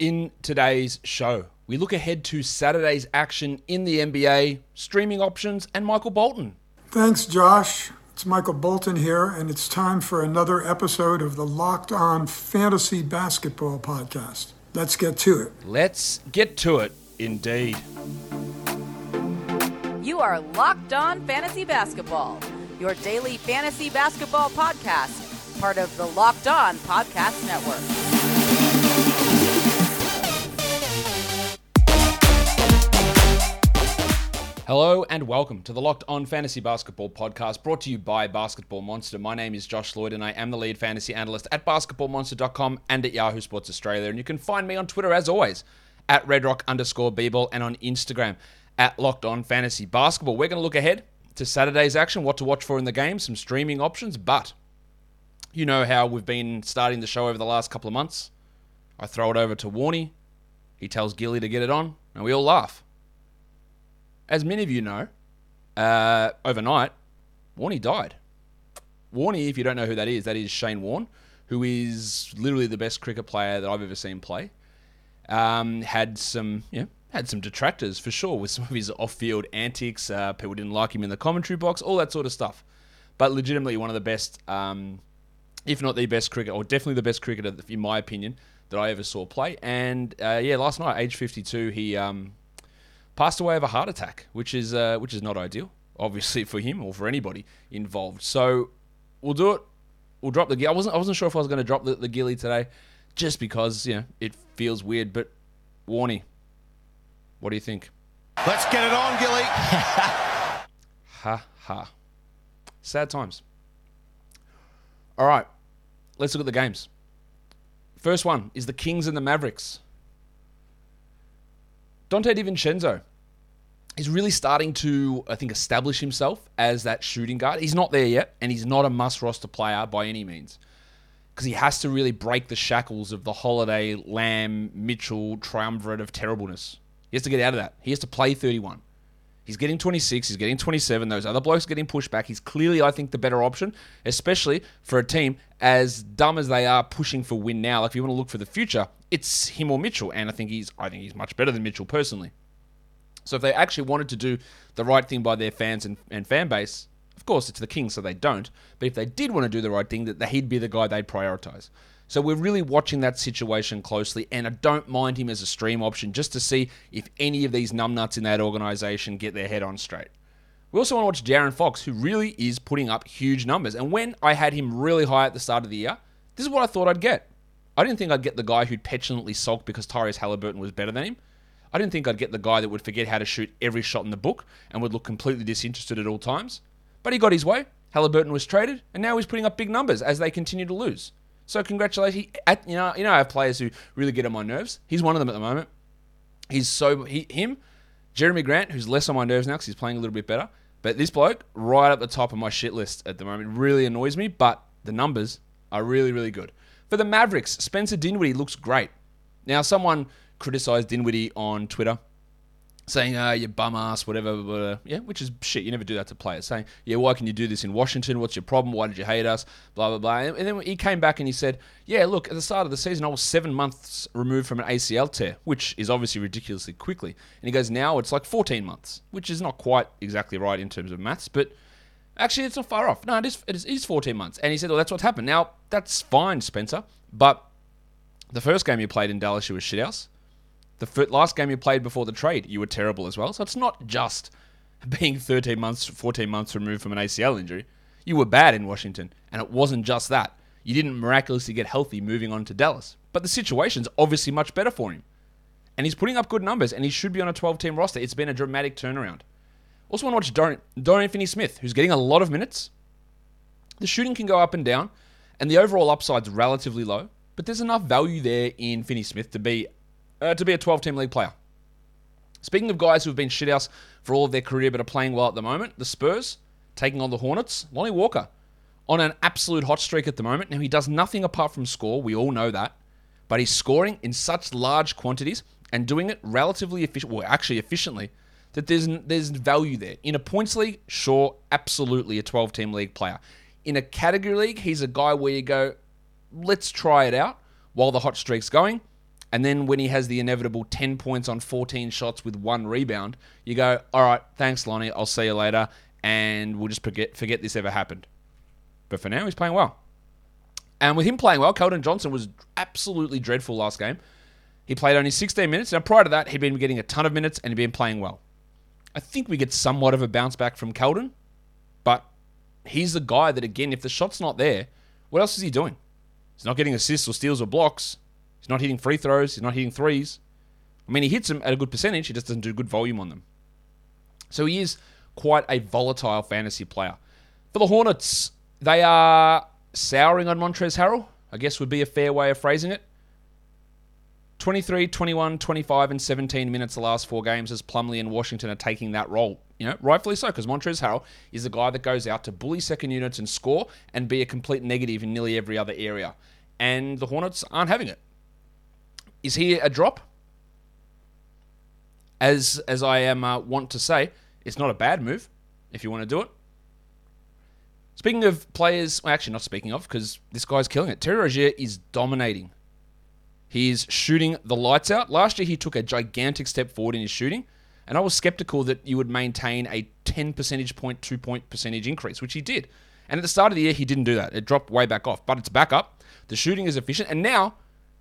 In today's show, we look ahead to Saturday's action in the NBA, streaming options, and Michael Bolton. Thanks, Josh. It's Michael Bolton here, and it's time for another episode of the Locked On Fantasy Basketball Podcast. Let's get to it. Let's get to it, indeed. You are Locked On Fantasy Basketball, your daily fantasy basketball podcast, part of the Locked On Podcast Network. Hello and welcome to the Locked On Fantasy Basketball podcast brought to you by Basketball Monster. My name is Josh Lloyd and I am the lead fantasy analyst at basketballmonster.com and at Yahoo Sports Australia. And you can find me on Twitter as always at redrock underscore bball and on Instagram at Locked On Fantasy Basketball. We're going to look ahead to Saturday's action, what to watch for in the game, some streaming options, but you know how we've been starting the show over the last couple of months. I throw it over to Warney. He tells Gilly to get it on, and we all laugh as many of you know, uh, overnight, Warney died. Warney, if you don't know who that is, that is Shane Warne, who is literally the best cricket player that I've ever seen play. Um, had some, yeah, had some detractors for sure with some of his off-field antics. Uh, people didn't like him in the commentary box, all that sort of stuff. But legitimately, one of the best, um, if not the best cricketer, or definitely the best cricketer, in my opinion, that I ever saw play. And uh, yeah, last night, age 52, he um, passed away of a heart attack, which is uh, which is not ideal, obviously for him or for anybody involved. So we'll do it. We'll drop the. I wasn't I wasn't sure if I was going to drop the, the gilly today, just because you know it feels weird. But Warney, what do you think? Let's get it on, Gilly. Ha ha. Sad times. All right, let's look at the games. First one is the Kings and the Mavericks. Donte DiVincenzo is really starting to, I think, establish himself as that shooting guard. He's not there yet, and he's not a must roster player by any means. Because he has to really break the shackles of the Holiday, Lamb, Mitchell triumvirate of terribleness. He has to get out of that. He has to play 31. He's getting 26, he's getting 27. Those other blokes getting pushed back. He's clearly, I think, the better option, especially for a team as dumb as they are pushing for win now. Like if you want to look for the future, it's him or Mitchell, and I think he's I think he's much better than Mitchell personally. So if they actually wanted to do the right thing by their fans and, and fan base, of course it's the Kings, so they don't. But if they did want to do the right thing, that he'd be the guy they'd prioritize. So we're really watching that situation closely, and I don't mind him as a stream option just to see if any of these numbnuts in that organization get their head on straight. We also want to watch De'Aaron Fox, who really is putting up huge numbers. And when I had him really high at the start of the year, this is what I thought I'd get. I didn't think I'd get the guy who'd petulantly sulk because Tyrese Halliburton was better than him. I didn't think I'd get the guy that would forget how to shoot every shot in the book and would look completely disinterested at all times. But he got his way. Halliburton was traded, and now he's putting up big numbers as they continue to lose. So congratulations. You know, you know, I have players who really get on my nerves. He's one of them at the moment. He's so he, him, Jerami Grant, who's less on my nerves now because he's playing a little bit better. But this bloke, right at the top of my shit list at the moment, really annoys me. But the numbers are really, really good. For the Mavericks, Spencer Dinwiddie looks great. Now, someone criticized Dinwiddie on Twitter, saying, uh, you bum ass, whatever, whatever. Yeah, which is shit. You never do that to players. Saying, yeah, why can you do this in Washington? What's your problem? Why did you hate us? Blah, blah, blah. And then he came back and he said, yeah, look, at the start of the season, I was seven months removed from an ACL tear, which is obviously ridiculously quickly. And he goes, now it's like 14 months, which is not quite exactly right in terms of maths, but actually it's not far off. No, it is, it is, it is 14 months. And he said, well, that's what's happened. Now, that's fine, Spencer, but the first game you played in Dallas, you were shithouse. The last game you played before the trade, you were terrible as well. So it's not just being 13 months, 14 months removed from an ACL injury. You were bad in Washington, and it wasn't just that. You didn't miraculously get healthy moving on to Dallas. But the situation's obviously much better for him. And he's putting up good numbers, and he should be on a 12 team roster. It's been a dramatic turnaround. Also, want to watch Dorian, Finney Smith, who's getting a lot of minutes. The shooting can go up and down, and the overall upside's relatively low, but there's enough value there in Finney Smith to be uh, to be a 12 team league player. Speaking of guys who have been shithouse for all of their career but are playing well at the moment, the Spurs taking on the Hornets, Lonnie Walker on an absolute hot streak at the moment. Now, he does nothing apart from score, we all know that, but he's scoring in such large quantities and doing it relatively efficient, well, actually efficiently, that there's there's value there. In a points league, sure, absolutely a 12 team league player. In a category league, he's a guy where you go, let's try it out while the hot streak's going And then when he has the inevitable 10 points on 14 shots with one rebound, you go, all right, thanks, Lonnie. I'll see you later. And we'll just forget, forget this ever happened. But for now, he's playing well. And with him playing well, Keldon Johnson was absolutely dreadful last game. He played only 16 minutes. Now, prior to that, he'd been getting a ton of minutes and he'd been playing well. I think we get somewhat of a bounce back from Keldon, but he's the guy that, again, if the shot's not there, what else is he doing? He's not getting assists or steals or blocks. He's not hitting free throws. He's not hitting threes. I mean, he hits them at a good percentage. He just doesn't do good volume on them. So he is quite a volatile fantasy player. For the Hornets, they are souring on Montrezl Harrell, I guess would be a fair way of phrasing it. 23, 21, 25, and 17 minutes the last four games as Plumlee and Washington are taking that role. You know, rightfully so, because Montrezl Harrell is the guy that goes out to bully second units and score and be a complete negative in nearly every other area. And the Hornets aren't having it. Is he a drop? As as I am uh, want to say, it's not a bad move if you want to do it. Speaking of players, well, actually not speaking of, because this guy's killing it. Terry Rozier is dominating. He's shooting the lights out. Last year he took a gigantic step forward in his shooting, and I was skeptical that you would maintain a 10 percentage point, two point percentage increase, which he did. And at the start of the year he didn't do that. It dropped way back off, but it's back up. The shooting is efficient, and now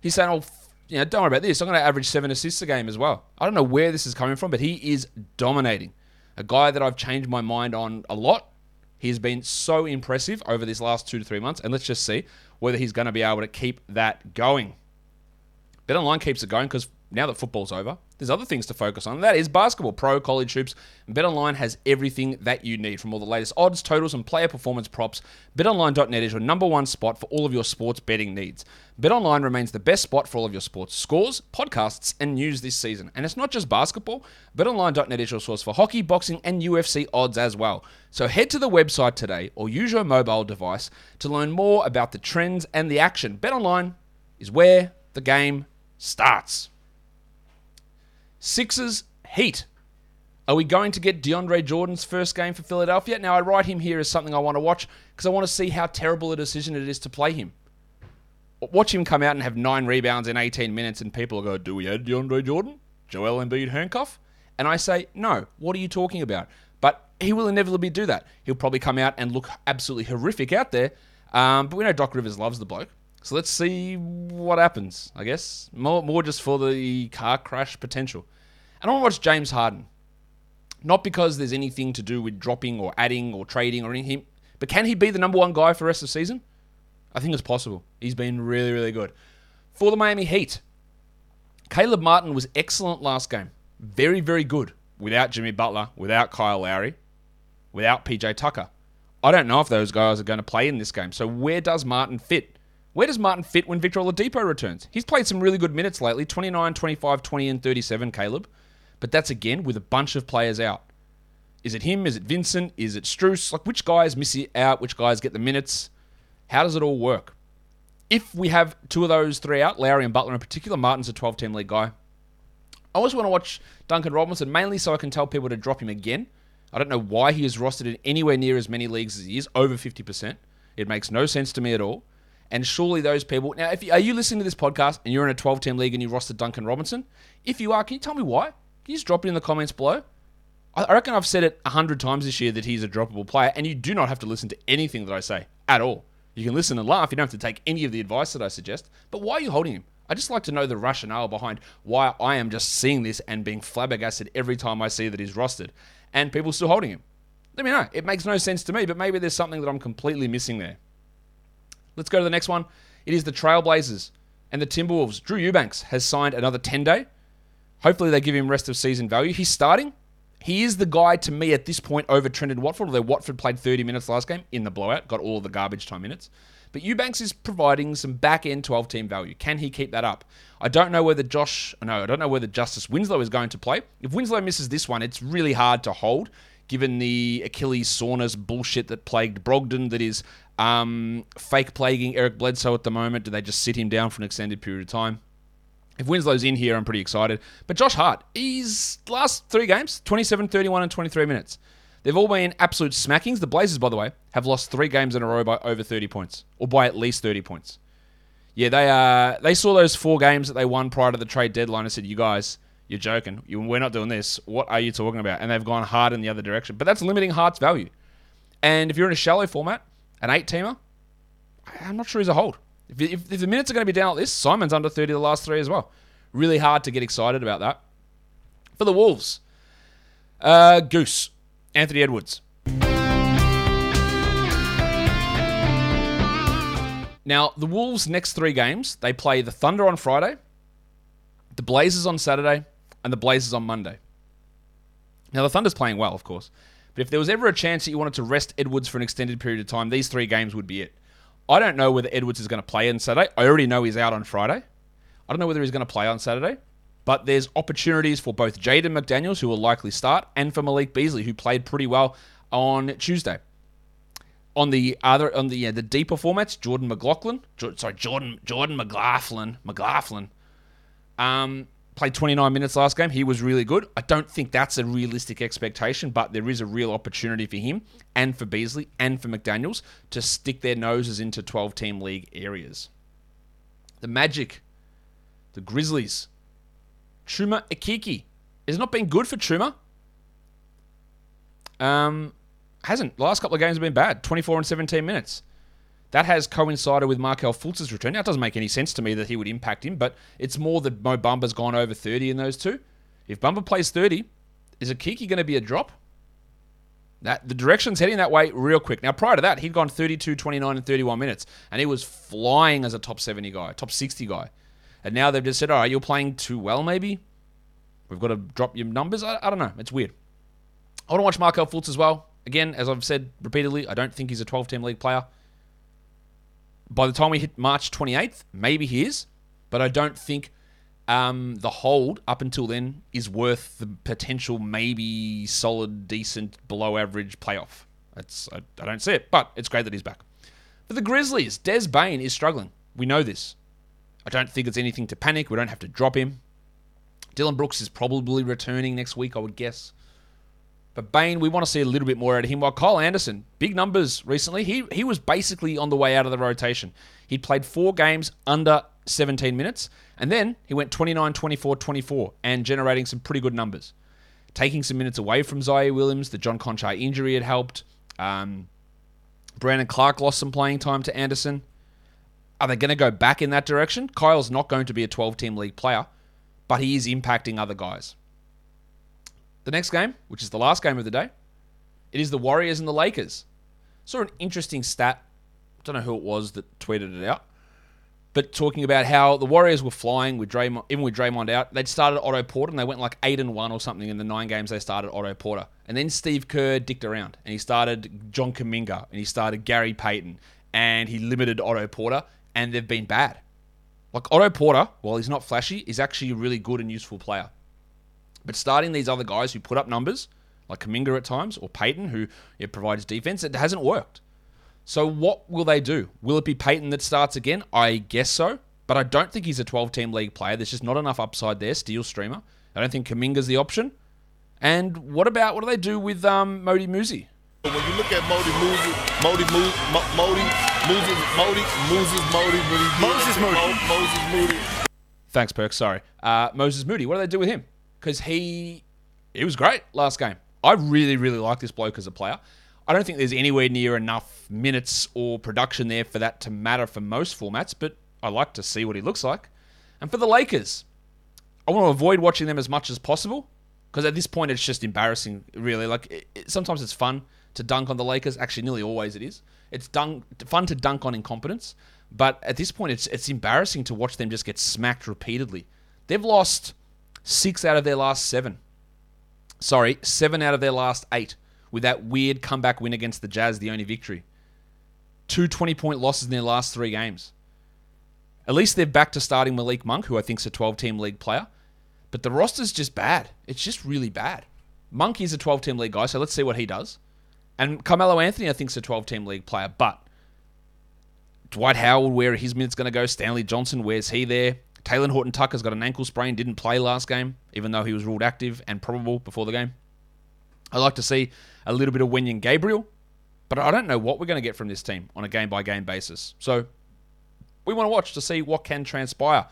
he's saying, "Oh, you know, don't worry about this. I'm going to average seven assists a game as well." I don't know where this is coming from, but he is dominating. A guy that I've changed my mind on a lot he has been so impressive over this last two to three months, and let's just see whether he's going to be able to keep that going. BetOnline keeps it going because now that football's over, there's other things to focus on. That is basketball, pro, college hoops. BetOnline has everything that you need from all the latest odds, totals, and player performance props. BetOnline.net is your number one spot for all of your sports betting needs. BetOnline remains the best spot for all of your sports scores, podcasts, and news this season. And it's not just basketball. BetOnline.net is your source for hockey, boxing, and UFC odds as well. So head to the website today or use your mobile device to learn more about the trends and the action. BetOnline is where the game starts. Sixers Heat. Are we going to get DeAndre Jordan's first game for Philadelphia? Now, I write him here as something I want to watch because I want to see how terrible a decision it is to play him. Watch him come out and have nine rebounds in 18 minutes, and people go, Do we add DeAndre Jordan? Joel Embiid handcuff? And I say, No, what are you talking about? But he will inevitably do that. He'll probably come out and look absolutely horrific out there. Um, but we know Doc Rivers loves the bloke. So let's see what happens, I guess. More, more just for the car crash potential. And I want to watch James Harden. Not because there's anything to do with dropping or adding or trading or anything, but can he be the number one guy for the rest of the season? I think it's possible. He's been really, really good. For the Miami Heat, Caleb Martin was excellent last game. Very, very good without Jimmy Butler, without Kyle Lowry, without PJ Tucker. I don't know if those guys are going to play in this game. So where does Martin fit? Where does Martin fit when Victor Oladipo returns? He's played some really good minutes lately 29, 25, 20, and 37, Caleb. But that's again with a bunch of players out. Is it him? Is it Vincent? Is it Strus? Like, which guys miss out? Which guys get the minutes? How does it all work? If we have two of those three out, Lowry and Butler in particular, Martin's a 12 team league guy. I always want to watch Duncan Robinson, mainly so I can tell people to drop him again. I don't know why he is rostered in anywhere near as many leagues as he is, over 50%. It makes no sense to me at all. And surely those people. Now, if you, are you listening to this podcast and you're in a 12 team league and you roster Duncan Robinson? If you are, can you tell me why? Can you just drop it in the comments below? I reckon I've said it a hundred times this year that he's a droppable player, and you do not have to listen to anything that I say at all. You can listen and laugh. You don't have to take any of the advice that I suggest. But why are you holding him? I just like to know the rationale behind why I am just seeing this and being flabbergasted every time I see that he's rostered, and people still holding him. Let me know. It makes no sense to me, but maybe there's something that I'm completely missing there. Let's go to the next one. It is the Trailblazers and the Timberwolves. Drew Eubanks has signed another 10 day. Hopefully, they give him rest of season value. He's starting. He is the guy to me at this point over Trendon Watford, although Watford played 30 minutes last game in the blowout, got all the garbage time minutes. But Eubanks is providing some back end 12 team value. Can he keep that up? I don't know whether Josh, no, I don't know whether Justice Winslow is going to play. If Winslow misses this one, it's really hard to hold given the Achilles soreness bullshit that plagued Brogdon, that is um, fake plaguing Eric Bledsoe at the moment. Do they just sit him down for an extended period of time? If Winslow's in here, I'm pretty excited. But Josh Hart, he's last three games 27, 31, and 23 minutes. They've all been absolute smackings. The Blazers, by the way, have lost three games in a row by over 30 points, or by at least 30 points. Yeah, they uh they saw those four games that they won prior to the trade deadline and said, "You guys, you're joking. We're not doing this. What are you talking about?" And they've gone hard in the other direction. But that's limiting Hart's value. And if you're in a shallow format, an eight teamer, I'm not sure he's a hold. If, if, if the minutes are going to be down like this, Simons under 30 the last three as well. Really hard to get excited about that. For the Wolves, uh, Goose, Anthony Edwards. Now, the Wolves' next three games, they play the Thunder on Friday, the Blazers on Saturday, and the Blazers on Monday. Now, the Thunder's playing well, of course. But if there was ever a chance that you wanted to rest Edwards for an extended period of time, these three games would be it. I don't know whether Edwards is going to play on Saturday. I already know he's out on Friday. I don't know whether he's going to play on Saturday. But there's opportunities for both Jaden McDaniels, who will likely start, and for Malik Beasley, who played pretty well on Tuesday. On the other, on the yeah, the deeper formats, Jordan McLaughlin, sorry, Jordan Jordan McLaughlin, McLaughlin, um, played 29 minutes last game. He was really good. I don't think that's a realistic expectation, but there is a real opportunity for him and for Beasley and for McDaniels to stick their noses into 12 team league areas. The Magic, the Grizzlies, Chuma Okeke has not been good for Chuma. Um, hasn't. Last couple of games have been bad. 24 and 17 minutes. That has coincided with Markelle Fultz's return. Now, it doesn't make any sense to me that he would impact him, but it's more that Mo Bamba's gone over 30 in those two. If Bamba plays 30, is Okeke going to be a drop? That the direction's heading that way real quick. Now, prior to that, he'd gone 32, 29, and 31 minutes, and he was flying as a top 70 guy, top 60 guy. And now they've just said, all right, you're playing too well, maybe. We've got to drop your numbers. I, I don't know. It's weird. I want to watch Markelle Fultz as well. Again, as I've said repeatedly, I don't think he's a 12 team league player. By the time we hit March 28th, maybe he is, but I don't think um, the hold up until then is worth the potential, maybe solid, decent, below average playoff. I, I don't see it, but it's great that he's back. For the Grizzlies, Des Bane is struggling. We know this. I don't think it's anything to panic. We don't have to drop him. Dillon Brooks is probably returning next week, I would guess. But Bane, we want to see a little bit more out of him. While Kyle Anderson, big numbers recently, he he was basically on the way out of the rotation. He'd played four games under 17 minutes, and then he went 29, 24, 24, and generating some pretty good numbers. Taking some minutes away from Ziaire Williams, the John Konchar injury had helped. Um, Brandon Clarke lost some playing time to Anderson. Are they going to go back in that direction? Kyle's not going to be a 12 team league player, but he is impacting other guys. The next game, which is the last game of the day, it is the Warriors and the Lakers. Saw an interesting stat. I don't know who it was that tweeted it out, but talking about how the Warriors were flying with Draymond, even with Draymond out. They'd started Otto Porter and they went like eight and one or something in the nine games they started Otto Porter, and then Steve Kerr dicked around and he started John Kuminga and he started Gary Payton and he limited Otto Porter, and they've been bad. Like Otto Porter, while he's not flashy, is actually a really good and useful player. But starting these other guys who put up numbers, like Kuminga at times, or Payton, who it provides defense, it hasn't worked. So what will they do? Will it be Payton that starts again? I guess so. But I don't think he's a 12 team league player. There's just not enough upside there, steel streamer. I don't think Kuminga's the option. And what about what do they do with um, Modi Muzi? When you look at Modi Muzi, Modi Muzi, Mo- Modi, Moses, Modi, Moses, Modi, Moses Moody. Mo- Moses Moody. Thanks, Perks. Sorry. Uh, Moses Moody. What do they do with him? Because he he was great last game. I really, really like this bloke as a player. I don't think there's anywhere near enough minutes or production there for that to matter for most formats, but I like to see what he looks like. And for the Lakers, I want to avoid watching them as much as possible because at this point it's just embarrassing, really. Like it, it- sometimes it's fun to dunk on the Lakers. Actually, nearly always it is. It's dunk, fun to dunk on incompetence, but at this point it's it's embarrassing to watch them just get smacked repeatedly. They've lost six out of their last seven. Sorry, seven out of their last eight, with that weird comeback win against the Jazz, the only victory. Two 20 point losses in their last three games. At least they're back to starting Malik Monk, who I think's a 12 team league player. But the roster's just bad. It's just really bad. Monk is a 12 team league guy, so let's see what he does. And Carmelo Anthony, I think, is a 12 team league player. But Dwight Howard, where his minutes going to go? Stanley Johnson, where's he there? Talen Horton Tucker's got an ankle sprain, didn't play last game, even though he was ruled active and probable before the game. I'd like to see a little bit of Wenyen Gabriel, but I don't know what we're going to get from this team on a game by game basis. So we want to watch to see what can transpire.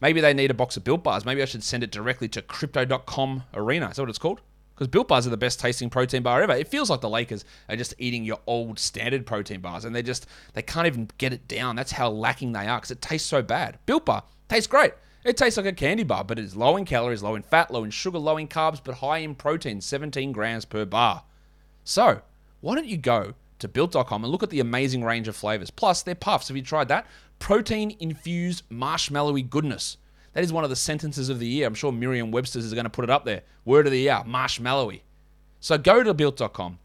Maybe they need a box of Built Bars. Maybe I should send it directly to Crypto.com Arena. Is that what it's called? Because Built Bars are the best tasting protein bar ever. It feels like the Lakers are just eating your old standard protein bars, and they just they can't even get it down. That's how lacking they are because it tastes so bad. Built Bar tastes great. It tastes like a candy bar, but it is low in calories, low in fat, low in sugar, low in carbs, but high in protein, 17 grams per bar. So, why don't you go to built.com and look at the amazing range of flavors? Plus, their puffs. Have you tried that? Protein infused marshmallowy goodness. That is one of the sentences of the year. I'm sure Merriam Webster's is going to put it up there. Word of the year, marshmallowy. So go to built.com,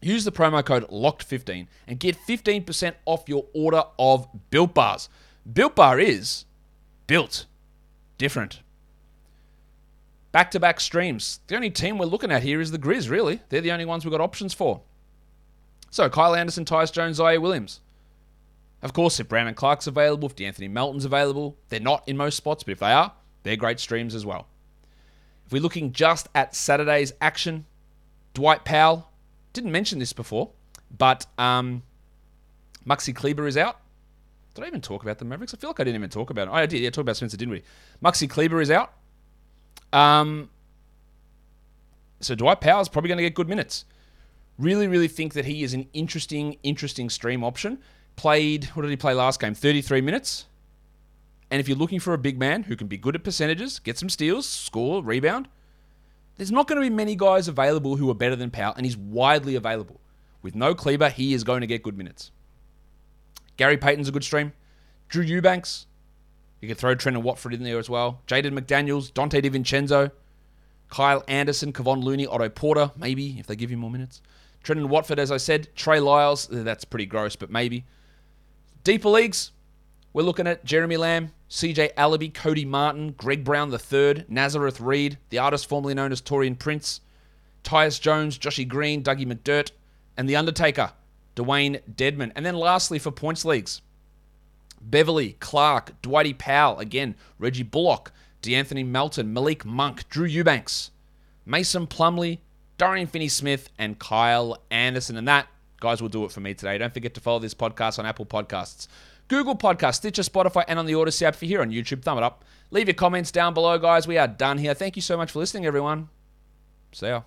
use the promo code LOCKED15 and get 15% off your order of Built Bars. Built Bar is built different. Back to back streams. The only team we're looking at here is the Grizz, really. They're the only ones we've got options for. So Kyle Anderson, Tyus Jones, Ziaire Williams. Of course, if Brandon Clarke's available, if D'Anthony Melton's available, they're not in most spots, but if they are, they're great streams as well. If we're looking just at Saturday's action, Dwight Powell, didn't mention this before, but um, Maxi Kleber is out. Did I even talk about the Mavericks? I feel like I didn't even talk about it. Oh, I did. Yeah, talk about Spencer Dinwiddie. Maxi Kleber is out. Um, so Dwight Powell's probably going to get good minutes. Really, really think that he is an interesting, interesting stream option. Played, what did he play last game? 33 minutes. And if you're looking for a big man who can be good at percentages, get some steals, score, rebound, there's not going to be many guys available who are better than Powell, and he's widely available. With no Kleber, he is going to get good minutes. Gary Payton's a good stream. Drew Eubanks. You can throw Trendon Watford in there as well. Jaden McDaniels, Donte DiVincenzo, Kyle Anderson, Kevon Looney, Otto Porter, maybe, if they give you more minutes. Trendon Watford, as I said. Trey Lyles, that's pretty gross, but maybe. Deeper leagues, we're looking at Jeremy Lamb, CJ Elleby, Cody Martin, Greg Brown III, Nazareth Reid, the artist formerly known as Taurean Prince, Tyus Jones, Joshy Green, Dougie McDirt, and The Undertaker, Dewayne Dedmon. And then lastly for points leagues, Beverley, Clarke, Dwighty Powell, again, Reggie Bullock, DeAnthony Melton, Malik Monk, Drew Eubanks, Mason Plumlee, Dorian Finney Smith, and Kyle Anderson. And that, guys, will do it for me today. Don't forget to follow this podcast on Apple Podcasts, Google Podcasts, Stitcher, Spotify, and on the Audacy app. You're here on YouTube, thumb it up. Leave your comments down below, guys. We are done here. Thank you so much for listening, everyone. See ya.